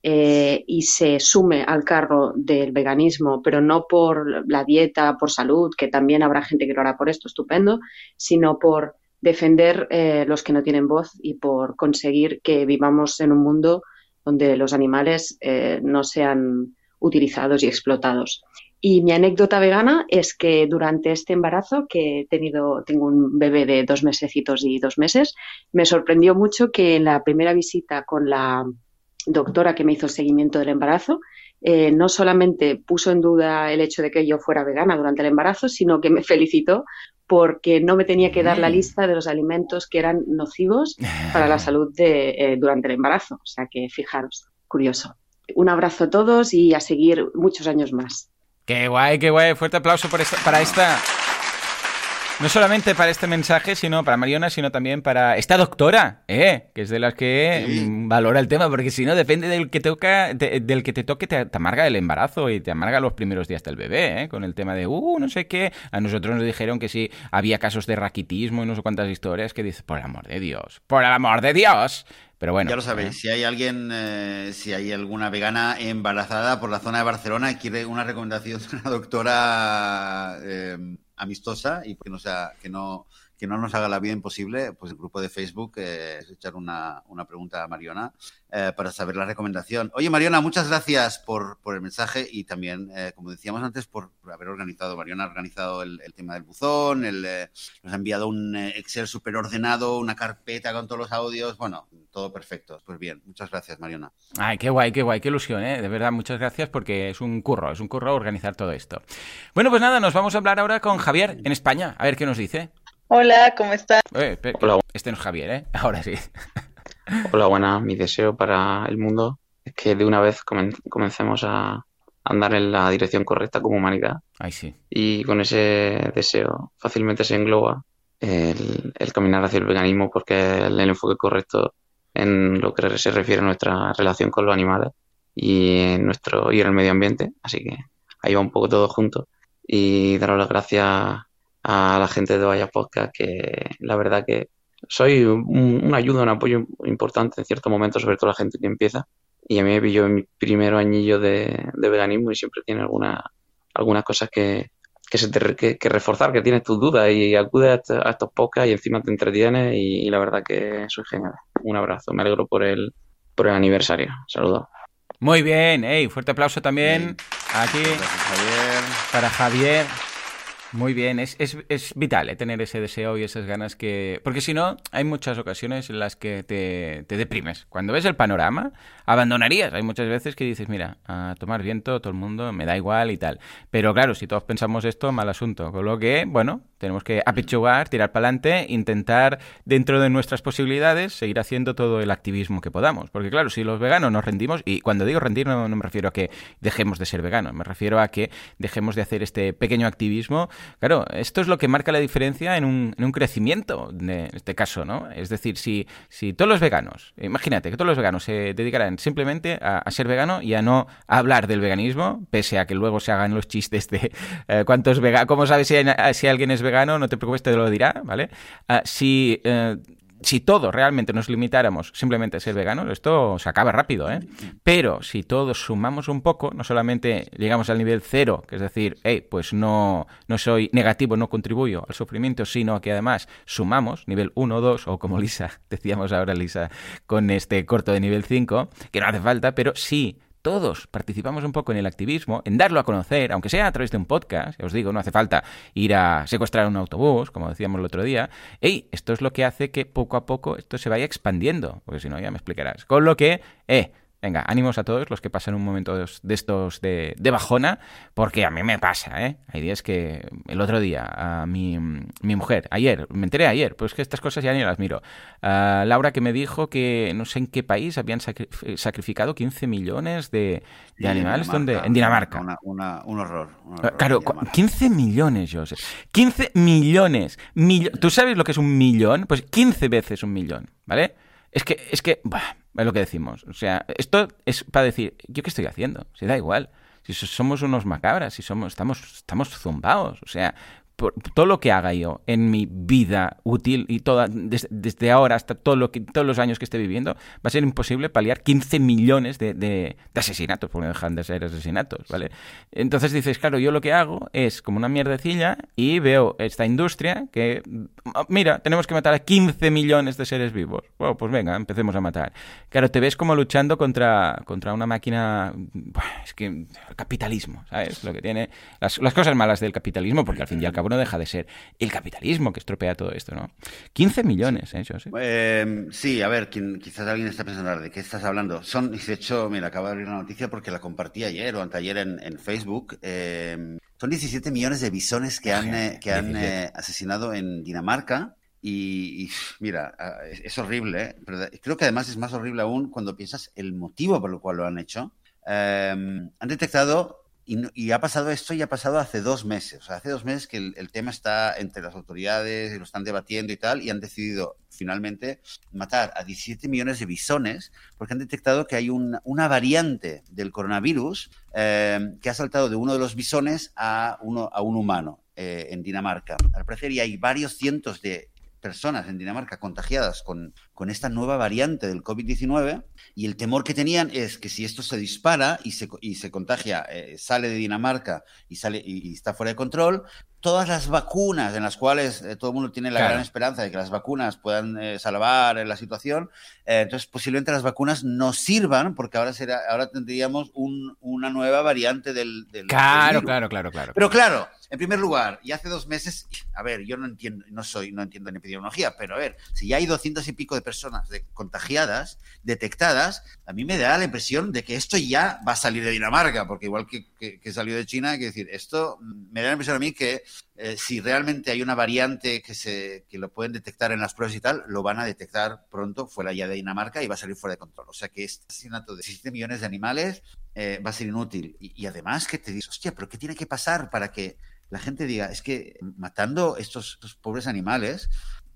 eh, y se sume al carro del veganismo, pero no por la dieta, por salud, que también habrá gente que lo hará por esto, estupendo, sino por defender eh, los que no tienen voz y por conseguir que vivamos en un mundo donde los animales eh, no sean utilizados y explotados. Y mi anécdota vegana es que durante este embarazo, que he tenido, tengo un bebé de dos mesecitos y dos meses, me sorprendió mucho que en la primera visita con la doctora que me hizo el seguimiento del embarazo, eh, no solamente puso en duda el hecho de que yo fuera vegana durante el embarazo, sino que me (laughs) felicitó porque no me tenía que dar la lista de los alimentos que eran nocivos para la (laughs) salud de, eh, durante el embarazo. O sea que fijaros, curioso. Un abrazo a todos y a seguir muchos años más. Qué guay, qué guay. Fuerte aplauso por esta, para esta. No solamente para este mensaje, sino para Mariona, sino también para esta doctora, ¿eh? que es de las que sí. valora el tema, porque si no, depende del que toca, de, del que te toque, te, te, amarga el embarazo y te amarga los primeros días del bebé, ¿eh? con el tema de, uh, no sé qué. A nosotros nos dijeron que sí, había casos de raquitismo y no sé cuántas historias que dices, por el amor de Dios, por el amor de Dios. Pero bueno. Ya lo sabéis, ¿eh? si hay alguien, eh, si hay alguna vegana embarazada por la zona de Barcelona y quiere una recomendación de una doctora eh, amistosa y que no sea, que no, que no nos haga la vida imposible, pues el grupo de Facebook eh, es echar una, una, pregunta a Mariona para saber la recomendación. Oye, Mariona, muchas gracias por, por el mensaje y también, eh, como decíamos antes, por, por, haber organizado. Mariona ha organizado el, el tema del buzón, el, nos ha enviado un Excel súper ordenado, una carpeta con todos los audios. Bueno, todo perfecto. Pues bien, muchas gracias, Mariona. Ay, qué guay, qué guay, qué ilusión, ¿eh? De verdad, muchas gracias porque es un curro, es un curro organizar todo esto. Bueno, pues nada, nos vamos a hablar ahora con Javier en España, a ver qué nos dice. Hola, ¿cómo estás? Eh, Hola. Este no es Javier, ¿eh? (laughs) Ahora sí. Hola, buenas. Mi deseo para el mundo es que de una vez comen comencemos a andar en la dirección correcta como humanidad. Ay, sí. Y con ese deseo fácilmente se engloba el, el caminar hacia el veganismo porque es el enfoque correcto en lo que se refiere a nuestra relación con los animales y en nuestro y en el medio ambiente. Así que ahí va un poco todo junto. Y daros las gracias a la gente de Vaya Podcast, que la verdad que soy un, una ayuda, un apoyo importante en ciertos momentos, sobre todo la gente que empieza. Y a mí me pilló mi primer añillo de, veganismo y siempre tiene alguna, algunas cosas que, que, se te, que, que, reforzar, que tienes tus dudas y acudes a estos podcasts y encima te entretienes y, y, la verdad que soy genial. Un abrazo, me alegro por el, por el aniversario. Saludos. Muy bien, hey, fuerte aplauso también bien. aquí Gracias, Javier. para Javier. Muy bien, es, es, es vital eh, tener ese deseo y esas ganas que... Porque si no, hay muchas ocasiones en las que te, te deprimes. Cuando ves el panorama, abandonarías. Hay muchas veces que dices, mira, a tomar viento, todo el mundo, me da igual y tal. Pero claro, si todos pensamos esto, mal asunto. Con lo que, bueno, tenemos que apechugar, tirar para adelante, intentar, dentro de nuestras posibilidades, seguir haciendo todo el activismo que podamos. Porque claro, si los veganos nos rendimos, y cuando digo rendir no, no me refiero a que dejemos de ser veganos, me refiero a que dejemos de hacer este pequeño activismo. Claro, esto es lo que marca la diferencia en un, en un crecimiento, en este caso, ¿no? Es decir, si, si todos los veganos, imagínate que todos los veganos se dedicaran simplemente a, ser vegano y a no hablar del veganismo, pese a que luego se hagan los chistes de (laughs) eh, cuántos veganos, cómo sabes si, hay- si alguien es vegano, no te preocupes, te lo dirá, ¿vale? Ah, si, eh, si todos realmente nos limitáramos simplemente a ser veganos, esto se acaba rápido, ¿eh? Pero si todos sumamos un poco, no solamente llegamos al nivel cero, que es decir, hey, pues no, no soy negativo, no contribuyo al sufrimiento, sino que además sumamos nivel 1, 2, o como Lisa, (laughs) decíamos ahora Lisa, con este corto de nivel 5, que no hace falta, pero sí todos participamos un poco en el activismo, en darlo a conocer, aunque sea a través de un podcast, os digo, no hace falta ir a secuestrar un autobús, como decíamos el otro día. ¡Ey! Esto es lo que hace que poco a poco esto se vaya expandiendo, porque si no ya me explicarás. Con lo que, eh, venga, ánimos a todos los que pasan un momento de estos de, de bajona, porque a mí me pasa, ¿eh? Hay días que el otro día, a mi, mi mujer, ayer, me enteré ayer, pues que estas cosas ya ni las miro. Ah, Laura que me dijo que no sé en qué país habían sacri- sacrificado 15 millones de, de Sí, animales, Dinamarca. ¿dónde? En Dinamarca. Una- una- un horror. un Claro, en cu- Dinamarca. 15 millones, Joseph. 15 millones. Millo- ¿Tú sabes lo que es un millón? Pues 15 veces un millón, ¿vale? Es que, es que, buah, es lo que decimos. O sea, esto es para decir, ¿yo qué estoy haciendo? Si da igual. Si so- somos unos macabras, si somos, estamos, estamos zumbados. O sea, por- todo lo que haga yo en mi vida útil y toda, des- desde ahora hasta todo lo que, todos los años que esté viviendo, va a ser imposible paliar 15 millones de, de- de asesinatos, porque no dejan de ser asesinatos, ¿vale? Entonces dices, claro, yo lo que hago es como una mierdecilla y veo esta industria que, "Ah, mira, tenemos que matar a 15 millones de seres vivos. Bueno, pues venga, empecemos a matar. Claro, te ves como luchando contra, contra una máquina, es que el capitalismo, ¿sabes? Lo que tiene, las, las cosas malas del capitalismo, porque al fin y al cabo no deja de ser el capitalismo que estropea todo esto, ¿no? 15 millones, ¿eh? José? Eh, sí, a ver, quien- quizás alguien está pensando, ¿de qué estás hablando? Son, de hecho, mira, acabo de abrir la noticia porque la compartí ayer o anteayer en, en Facebook. Eh, son 17 millones de bisones que han, eh, que han 17. eh, asesinado en Dinamarca. Y, y, mira, es, horrible, ¿eh? Pero creo que además es más horrible aún cuando piensas el motivo por el cual lo han hecho. Eh, han detectado, y, y ha pasado esto y ha pasado hace dos meses. Hace dos meses que el, tema está entre las autoridades y lo están debatiendo y tal, y han decidido finalmente matar a 17 millones de bisones porque han detectado que hay un- una variante del coronavirus eh, que ha saltado de uno de los bisones a, uno, a un humano eh, en Dinamarca. Al parecer ya hay varios cientos de personas en Dinamarca contagiadas con, con esta nueva variante del COVID-19 y el temor que tenían es que si esto se dispara y se, y se contagia, eh, sale de Dinamarca y, sale, y, y está fuera de control, todas las vacunas en las cuales eh, todo el mundo tiene la Claro. gran esperanza de que las vacunas puedan eh, salvar eh, la situación, eh, entonces posiblemente las vacunas no sirvan porque ahora, será, ahora tendríamos un- una nueva variante del, del- del Claro, virus. claro, claro, claro. Pero claro, en primer lugar, y hace dos meses, a ver, yo no entiendo, no soy, no entiendo en epidemiología, pero a ver, si ya hay doscientos y pico de personas contagiadas, detectadas, a mí me da la impresión de que esto ya va a salir de Dinamarca, porque igual que, que- salió de China, hay que decir, esto me da la impresión a mí que eh, si realmente hay una variante que se que lo pueden detectar en las pruebas y tal, lo van a detectar pronto fuera ya de Dinamarca y va a salir fuera de control. O sea que este asesinato de 17 millones de animales eh, va a ser inútil. Y, y además que te dices, hostia, pero ¿qué tiene que pasar para que la gente diga, es que matando estos, pobres animales,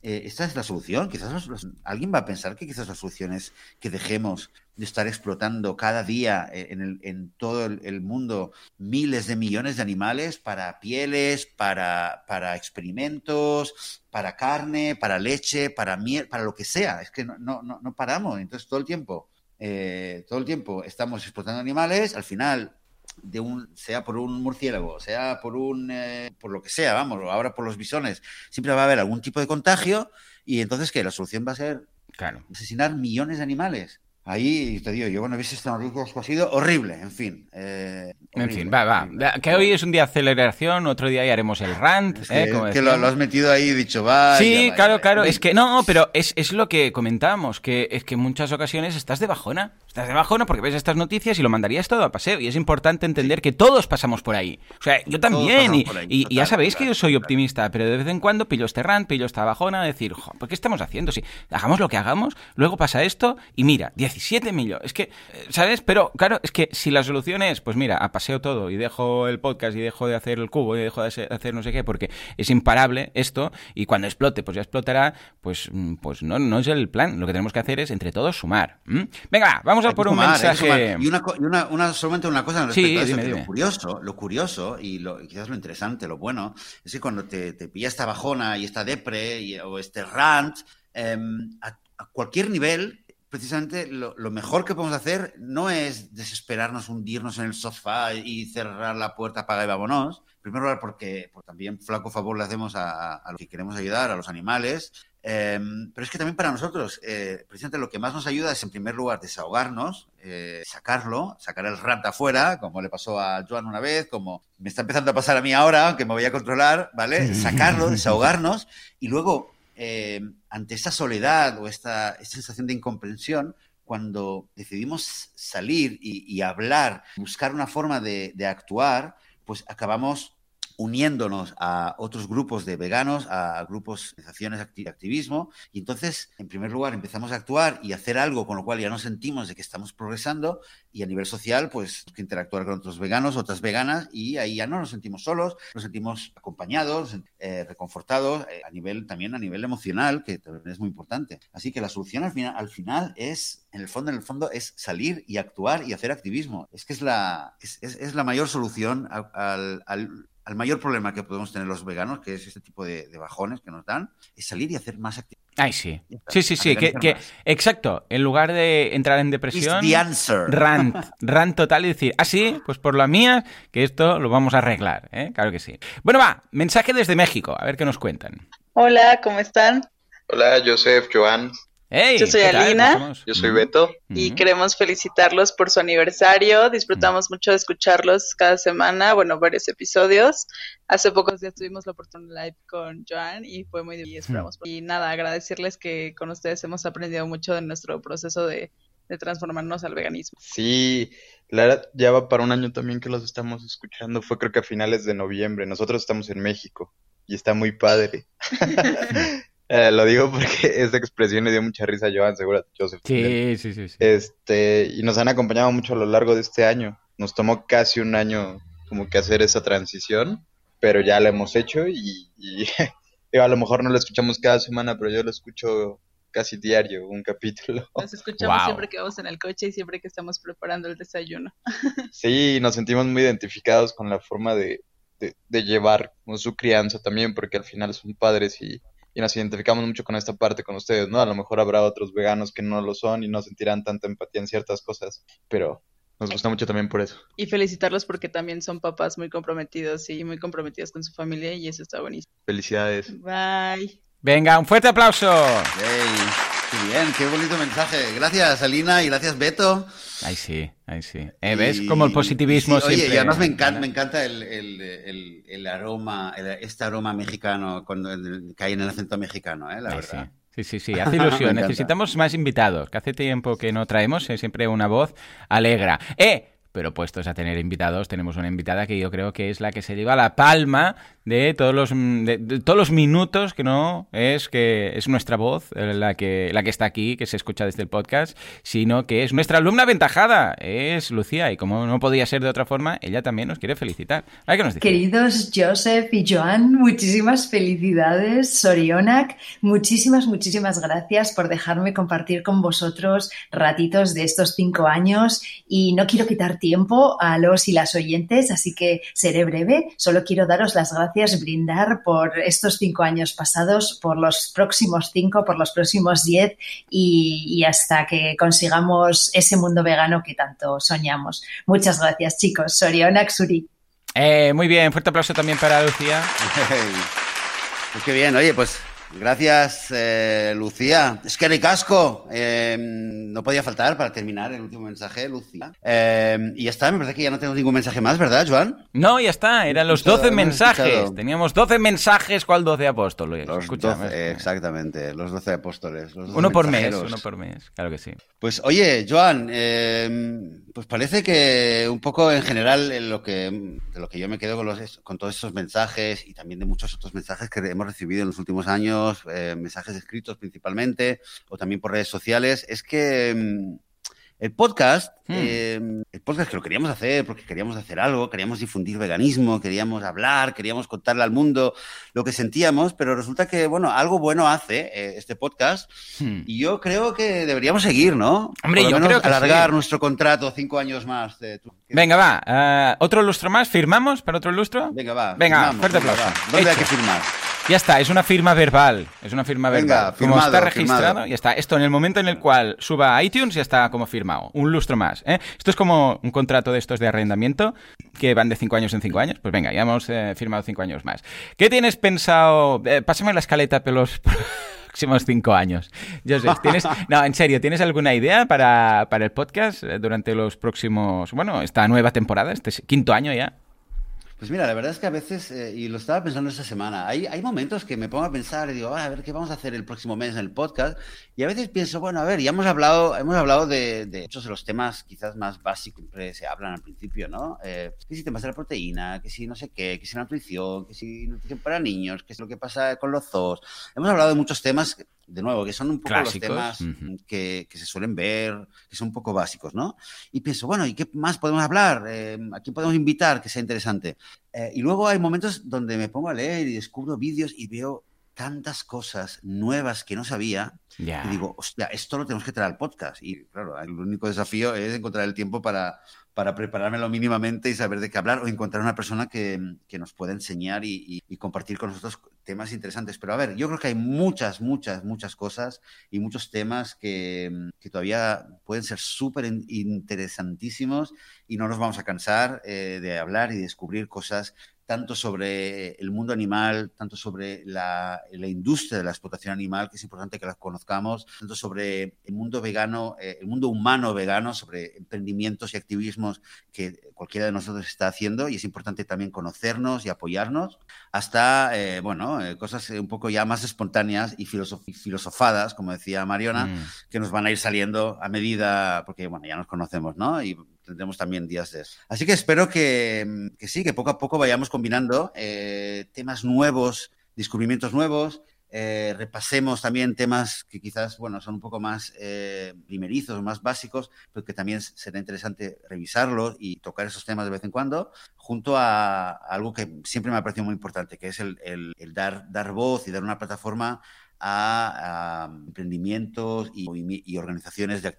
eh, esta es la solución? Quizás alguien va a pensar que quizás la solución es que dejemos de estar explotando cada día eh, en, el- en todo el, mundo miles de millones de animales para pieles, para, para experimentos, para carne, para leche, para miel, para lo que sea. Es que no, no, no, no paramos. Entonces todo el tiempo, eh, todo el tiempo estamos explotando animales. Al final, de un, sea por un murciélago, sea por un, eh, por lo que sea, vamos, ahora por los bisones, siempre va a haber algún tipo de contagio. Y entonces, ¿qué? La solución va a ser Claro. asesinar millones de animales. Ahí te digo, yo cuando visto esta noticia es que ha sido horrible, en fin. Eh, En fin, va, va. Que hoy es un día de aceleración, otro día ya haremos el rant. Que, ¿eh? Como que lo, lo has metido ahí y dicho, va. Sí, claro, claro. Es que no, pero es, es lo que comentábamos, que es que en muchas ocasiones estás de bajona. Estás de bajona porque ves estas noticias y lo mandarías todo a paseo. Y es importante entender que todos pasamos por ahí. O sea, yo también. Y, por ahí, y- y ya sabéis que yo soy optimista, pero de vez en cuando pillo este rant, pillo esta bajona, decir, "Jo, ¿por qué estamos haciendo? Si hagamos lo que hagamos, luego pasa esto y mira, 17 millones. Es que, eh, ¿sabes? Pero claro, es que si la solución es, pues mira, a paseo todo y dejo el podcast y dejo de hacer el cubo y dejo de hacer- no sé qué, porque es imparable esto y cuando explote, pues ya explotará, pues, mm, pues no, no es el plan. Lo que tenemos que hacer es entre todos sumar. ¿m? Venga, va, vamos a por un sumar, mensaje. Y una, y una, una- solamente una cosa respecto Sí, a eso, dime, dime. lo curioso, lo curioso y, lo, quizás lo interesante, lo bueno, es que cuando te, te pilla esta bajona y esta depre y- o este rant, em, a, a cualquier nivel, precisamente lo, lo mejor que podemos hacer no es desesperarnos, hundirnos en el sofá y cerrar la puerta, apaga y vámonos. En primer lugar, porque pues, también flaco favor le hacemos a, a los que queremos ayudar, a los animales, eh, pero es que también para nosotros, eh, precisamente lo que más nos ayuda es, en primer lugar, desahogarnos, eh, sacarlo, sacar el rant afuera, como le pasó a Joan una vez, como me está empezando a pasar a mí ahora, aunque me voy a controlar, ¿vale? Sacarlo, (laughs) desahogarnos, y luego, eh, ante esta soledad o esta, esta sensación de incomprensión, cuando decidimos salir y, y hablar, buscar una forma de, de actuar, pues acabamos uniéndonos a otros grupos de veganos, a grupos, organizaciones de activismo, y entonces, en primer lugar, empezamos a actuar y hacer algo con lo cual ya nos sentimos de que estamos progresando, y a nivel social, pues, que interactuar con otros veganos, otras veganas, y ahí ya no nos sentimos solos, nos sentimos acompañados, eh, reconfortados, eh, a nivel, también a nivel emocional, que también es muy importante. Así que la solución al final, al final es, en el fondo, en el fondo, es salir y actuar y hacer activismo. Es que es la, es, es- es la mayor solución al, al- al mayor problema que podemos tener los veganos, que es este tipo de, de bajones que nos dan, es salir y hacer más actividad. Ay, sí. Sí, sí, sí. Que, que- exacto. En lugar de entrar en depresión. It's the answer. Rant. Rant total y decir, ah, sí, pues por la mía, que esto lo vamos a arreglar. ¿eh? Claro que sí. Bueno, va. Mensaje desde México. A ver qué nos cuentan. Hola, ¿cómo están? Hola, Joseph, Joan. Hey, Yo soy. Alina. Yo soy Beto. Y queremos felicitarlos por su aniversario. Disfrutamos mucho de escucharlos cada semana, bueno, varios episodios. Hace pocos días tuvimos la oportunidad live con Joan y fue muy divertido. y esperamos. Y nada, agradecerles que con ustedes hemos aprendido mucho de nuestro proceso de, de transformarnos al veganismo. Sí, la verdad, ya va para un año también que los estamos escuchando. Fue creo que a finales de noviembre. Nosotros estamos en México y está muy padre. (laughs) Eh, lo digo porque (laughs) esta expresión le dio mucha risa a Joan, seguro Joseph. también. Sí, sí, sí. sí. Este, y nos han acompañado mucho a lo largo de este año. Nos tomó casi un año como que hacer esa transición, pero ya lo hemos hecho y, y (laughs) digo, a lo mejor no lo escuchamos cada semana, pero yo lo escucho casi diario, un capítulo. (laughs) Los escuchamos Wow. siempre que vamos en el coche y siempre que estamos preparando el desayuno. Sí, nos sentimos muy identificados con la forma de, de, de llevar su crianza también, porque al final son padres y, y nos identificamos mucho con esta parte con ustedes, ¿no? A lo mejor habrá otros veganos que no lo son y no sentirán tanta empatía en ciertas cosas, pero nos gusta mucho también por eso. Y felicitarlos porque también son papás muy comprometidos y muy comprometidos con su familia y eso está buenísimo. Felicidades. Bye. Venga, un fuerte aplauso. Ey, qué bien, qué bonito mensaje. Gracias, Alina, y gracias, Beto. Ay, sí, ay, sí. Eh, ¿Ves? Como el positivismo sí, Oye, siempre. y además me encanta, me encanta el, el- el- el aroma, el- este aroma mexicano cuando que hay en el acento mexicano, ¿eh? la verdad. Sí, sí, sí, (laughs) hace ilusión. Necesitamos más invitados, que hace tiempo que no traemos, eh, siempre una voz alegra. ¡Eh! Pero puestos a tener invitados, tenemos una invitada que yo creo que es la que se lleva la palma de todos los mm, de, de todos los minutos que no es que es nuestra voz eh, la que la que está aquí, que se escucha desde el podcast, sino que es nuestra alumna aventajada, es Lucía y como no podía ser de otra forma, ella también nos quiere felicitar. Queridos Joseph y Joan, muchísimas felicidades. Sorionak, muchísimas, muchísimas gracias por dejarme compartir con vosotros ratitos de estos cinco años. Y no quiero quitar tiempo a los y las oyentes, así que seré breve. Solo quiero daros las gracias, brindar por estos cinco años pasados, por los próximos cinco, por los próximos diez y, y hasta que consigamos ese mundo vegano que tanto soñamos. Muchas gracias, chicos. Sorionak, Suri. Eh, muy bien, fuerte aplauso también para Lucía. (laughs) Pues qué bien, oye, pues Gracias, eh, Lucía. Es que ricasco. Eh, no podía faltar para terminar el último mensaje, Lucía. Eh, y ya está, me parece que ya no tengo ningún mensaje más, ¿verdad, Joan? No, ya está, eran los Escuchado, 12 hemos mensajes. escuchado. Teníamos 12 mensajes, ¿cuál 12 apóstoles? Los Escucha, 12, exactamente, los 12 apóstoles. los 12 uno por mes, uno por mes, claro que sí. Pues oye, Joan, eh, pues parece que un poco en general en lo que, de lo que yo me quedo con, los, con todos esos mensajes y también de muchos otros mensajes que hemos recibido en los últimos años, eh, mensajes escritos principalmente o también por redes sociales, es que mm, el podcast, Hmm. eh, el podcast que lo queríamos hacer porque queríamos hacer algo, queríamos difundir veganismo, queríamos hablar, queríamos contarle al mundo lo que sentíamos, pero resulta que, bueno, algo bueno hace eh, este podcast Hmm. y yo creo que deberíamos seguir, ¿no? Hombre, yo creo que alargar sí. nuestro contrato cinco años más. de tu- Venga, va, eh, otro lustro más, ¿firmamos para otro lustro? Venga, va. Venga, firmamos, fuerte aplauso. ¿Dónde hay Hecho. que firmar? Ya está, es una firma verbal. Es una firma Venga, verbal. como está registrado, firmado. ya está. Esto en el momento en el cual suba a iTunes ya está como firmado. Un lustro más. ¿eh? Esto es como un contrato de estos de arrendamiento que van de cinco años en cinco años. Pues venga, ya hemos eh, firmado cinco años más. ¿Qué tienes pensado? Eh, pásame la escaleta para los (laughs) próximos cinco años. Joseph, ¿tienes... (laughs) No, en serio, ¿tienes alguna idea para, para el podcast eh, durante los próximos... Bueno, esta nueva temporada, este quinto año ya? Pues mira, la verdad es que a veces, eh, y lo estaba pensando esta semana, hay, momentos que me pongo a pensar y digo, "Ah, a ver qué vamos a hacer el próximo mes en el podcast. Y a veces pienso, bueno, a ver, ya hemos hablado, hemos hablado de, de muchos de los temas quizás más básicos que se hablan al principio, ¿no? Eh, que si temas de la proteína, que si no sé qué, que si la nutrición, que si nutrición para niños, que es lo que pasa con los zoos. Hemos hablado de muchos temas, de nuevo, que son un poco Clásicos. los temas que, que se suelen ver, que son un poco básicos, ¿no? Y pienso, bueno, ¿y qué más podemos hablar? Eh, ¿A quién podemos invitar que sea interesante? Eh, y luego hay momentos donde me pongo a leer y descubro vídeos y veo tantas cosas nuevas que no sabía Ya. y digo, hostia, esto lo tenemos que traer al podcast. Y claro, el único desafío es encontrar el tiempo para, para preparármelo mínimamente y saber de qué hablar o encontrar una persona que, que nos pueda enseñar y, compartir con nosotros temas interesantes. Pero a ver, yo creo que hay muchas, muchas, muchas cosas y muchos temas que, que todavía pueden ser súper in- interesantísimos y no nos vamos a cansar eh, de hablar y descubrir cosas tanto sobre el mundo animal, tanto sobre la, la industria de la explotación animal, que es importante que la conozcamos, tanto sobre el mundo vegano, eh, el mundo humano vegano, sobre emprendimientos y activismos que cualquiera de nosotros está haciendo y es importante también conocernos y apoyarnos, hasta, eh, bueno, eh, cosas eh, un poco ya más espontáneas y filosof- filosofadas, como decía Mariona, Mm. que nos van a ir saliendo a medida, porque bueno, ya nos conocemos, ¿no? Y tendremos también días de eso. Así que espero que, que sí, que poco a poco vayamos combinando eh, temas nuevos, descubrimientos nuevos. eh, repasemos también temas que quizás, bueno, son un poco más eh, primerizos, más básicos, pero que también será interesante revisarlos y tocar esos temas de vez en cuando, junto a, algo que siempre me ha parecido muy importante, que es el- el dar, dar voz y dar una plataforma a, emprendimientos y, organizaciones de,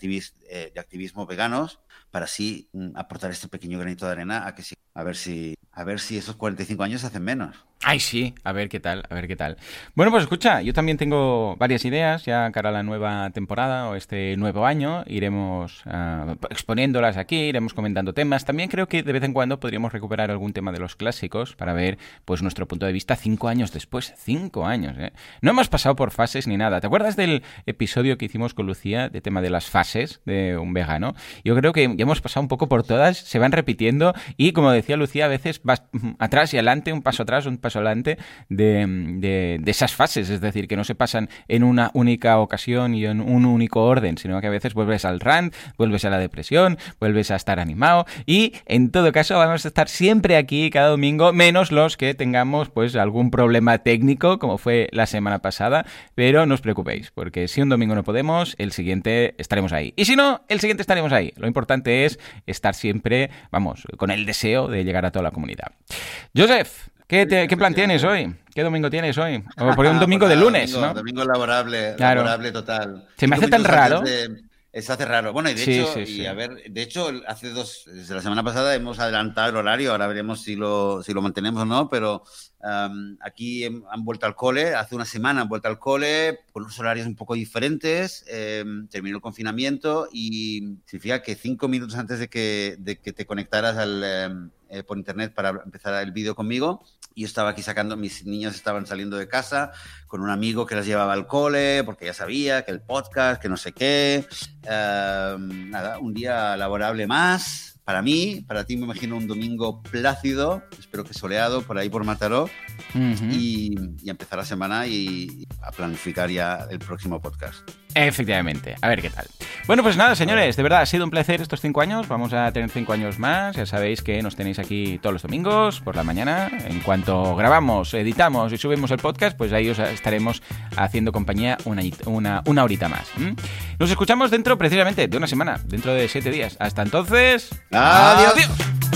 eh, de activismo veganos para así mm, aportar este pequeño granito de arena a que a ver si a ver si esos 45 años se hacen menos. Ay, sí, a ver qué tal, a ver qué tal. Bueno, pues escucha, yo también tengo varias ideas ya cara a la nueva temporada o este nuevo año. Iremos ah, exponiéndolas aquí, iremos comentando temas. También creo que de vez en cuando podríamos recuperar algún tema de los clásicos para ver pues nuestro punto de vista cinco años después. Cinco años, ¿eh? No hemos pasado por fases ni nada. ¿Te acuerdas del episodio que hicimos con Lucía de tema de las fases de un vegano? Yo creo que ya hemos pasado un poco por todas, se van repitiendo y como decía Lucía, a veces vas mm, atrás y adelante, un paso atrás, un paso adelante de, de- de esas fases, es decir, que no se pasan en una única ocasión y en un único orden, sino que a veces vuelves al rant, vuelves a la depresión, vuelves a estar animado y en todo caso vamos a estar siempre aquí cada domingo, menos los que tengamos pues algún problema técnico como fue la semana pasada, pero no os preocupéis, porque si un domingo no podemos, el siguiente estaremos ahí. Y si no, el siguiente estaremos ahí. Lo importante es estar siempre, vamos, con el deseo de llegar a toda la comunidad. Joseph, ¿qué, te- qué plan tienes hoy? ¿Qué domingo tienes hoy? O por (laughs) un domingo de lunes, domingo, ¿no? Domingo laborable, Claro. laborable total. Se me hace tan raro. eh, se hace raro. Bueno, y de Sí, hecho, sí, y sí. a ver, de hecho, hace dos, desde la semana pasada hemos adelantado el horario, ahora veremos si lo, si lo mantenemos o no, pero am, aquí han vuelto al cole, hace una semana han vuelto al cole, con unos horarios un poco diferentes, em, terminó el confinamiento y significa que cinco minutos antes de que, de que te conectaras al, em, eh, por internet para empezar el vídeo conmigo, yo estaba aquí sacando, mis niños estaban saliendo de casa con un amigo que las llevaba al cole, porque ya sabía que el podcast, que no sé qué. Eh, nada, un día laborable más para mí, para ti me imagino un domingo plácido, espero que soleado por ahí por Mataró, y, y empezar la semana y a planificar ya el próximo podcast. Efectivamente, a ver qué tal. Bueno, pues nada, señores, de verdad ha sido un placer estos cinco años. Vamos a tener cinco años más. Ya sabéis que nos tenéis aquí todos los domingos por la mañana. En cuanto grabamos, editamos y subimos el podcast, pues ahí os estaremos haciendo compañía una, una, una horita más. Nos escuchamos dentro precisamente de una semana, dentro de siete días. Hasta entonces. Adiós.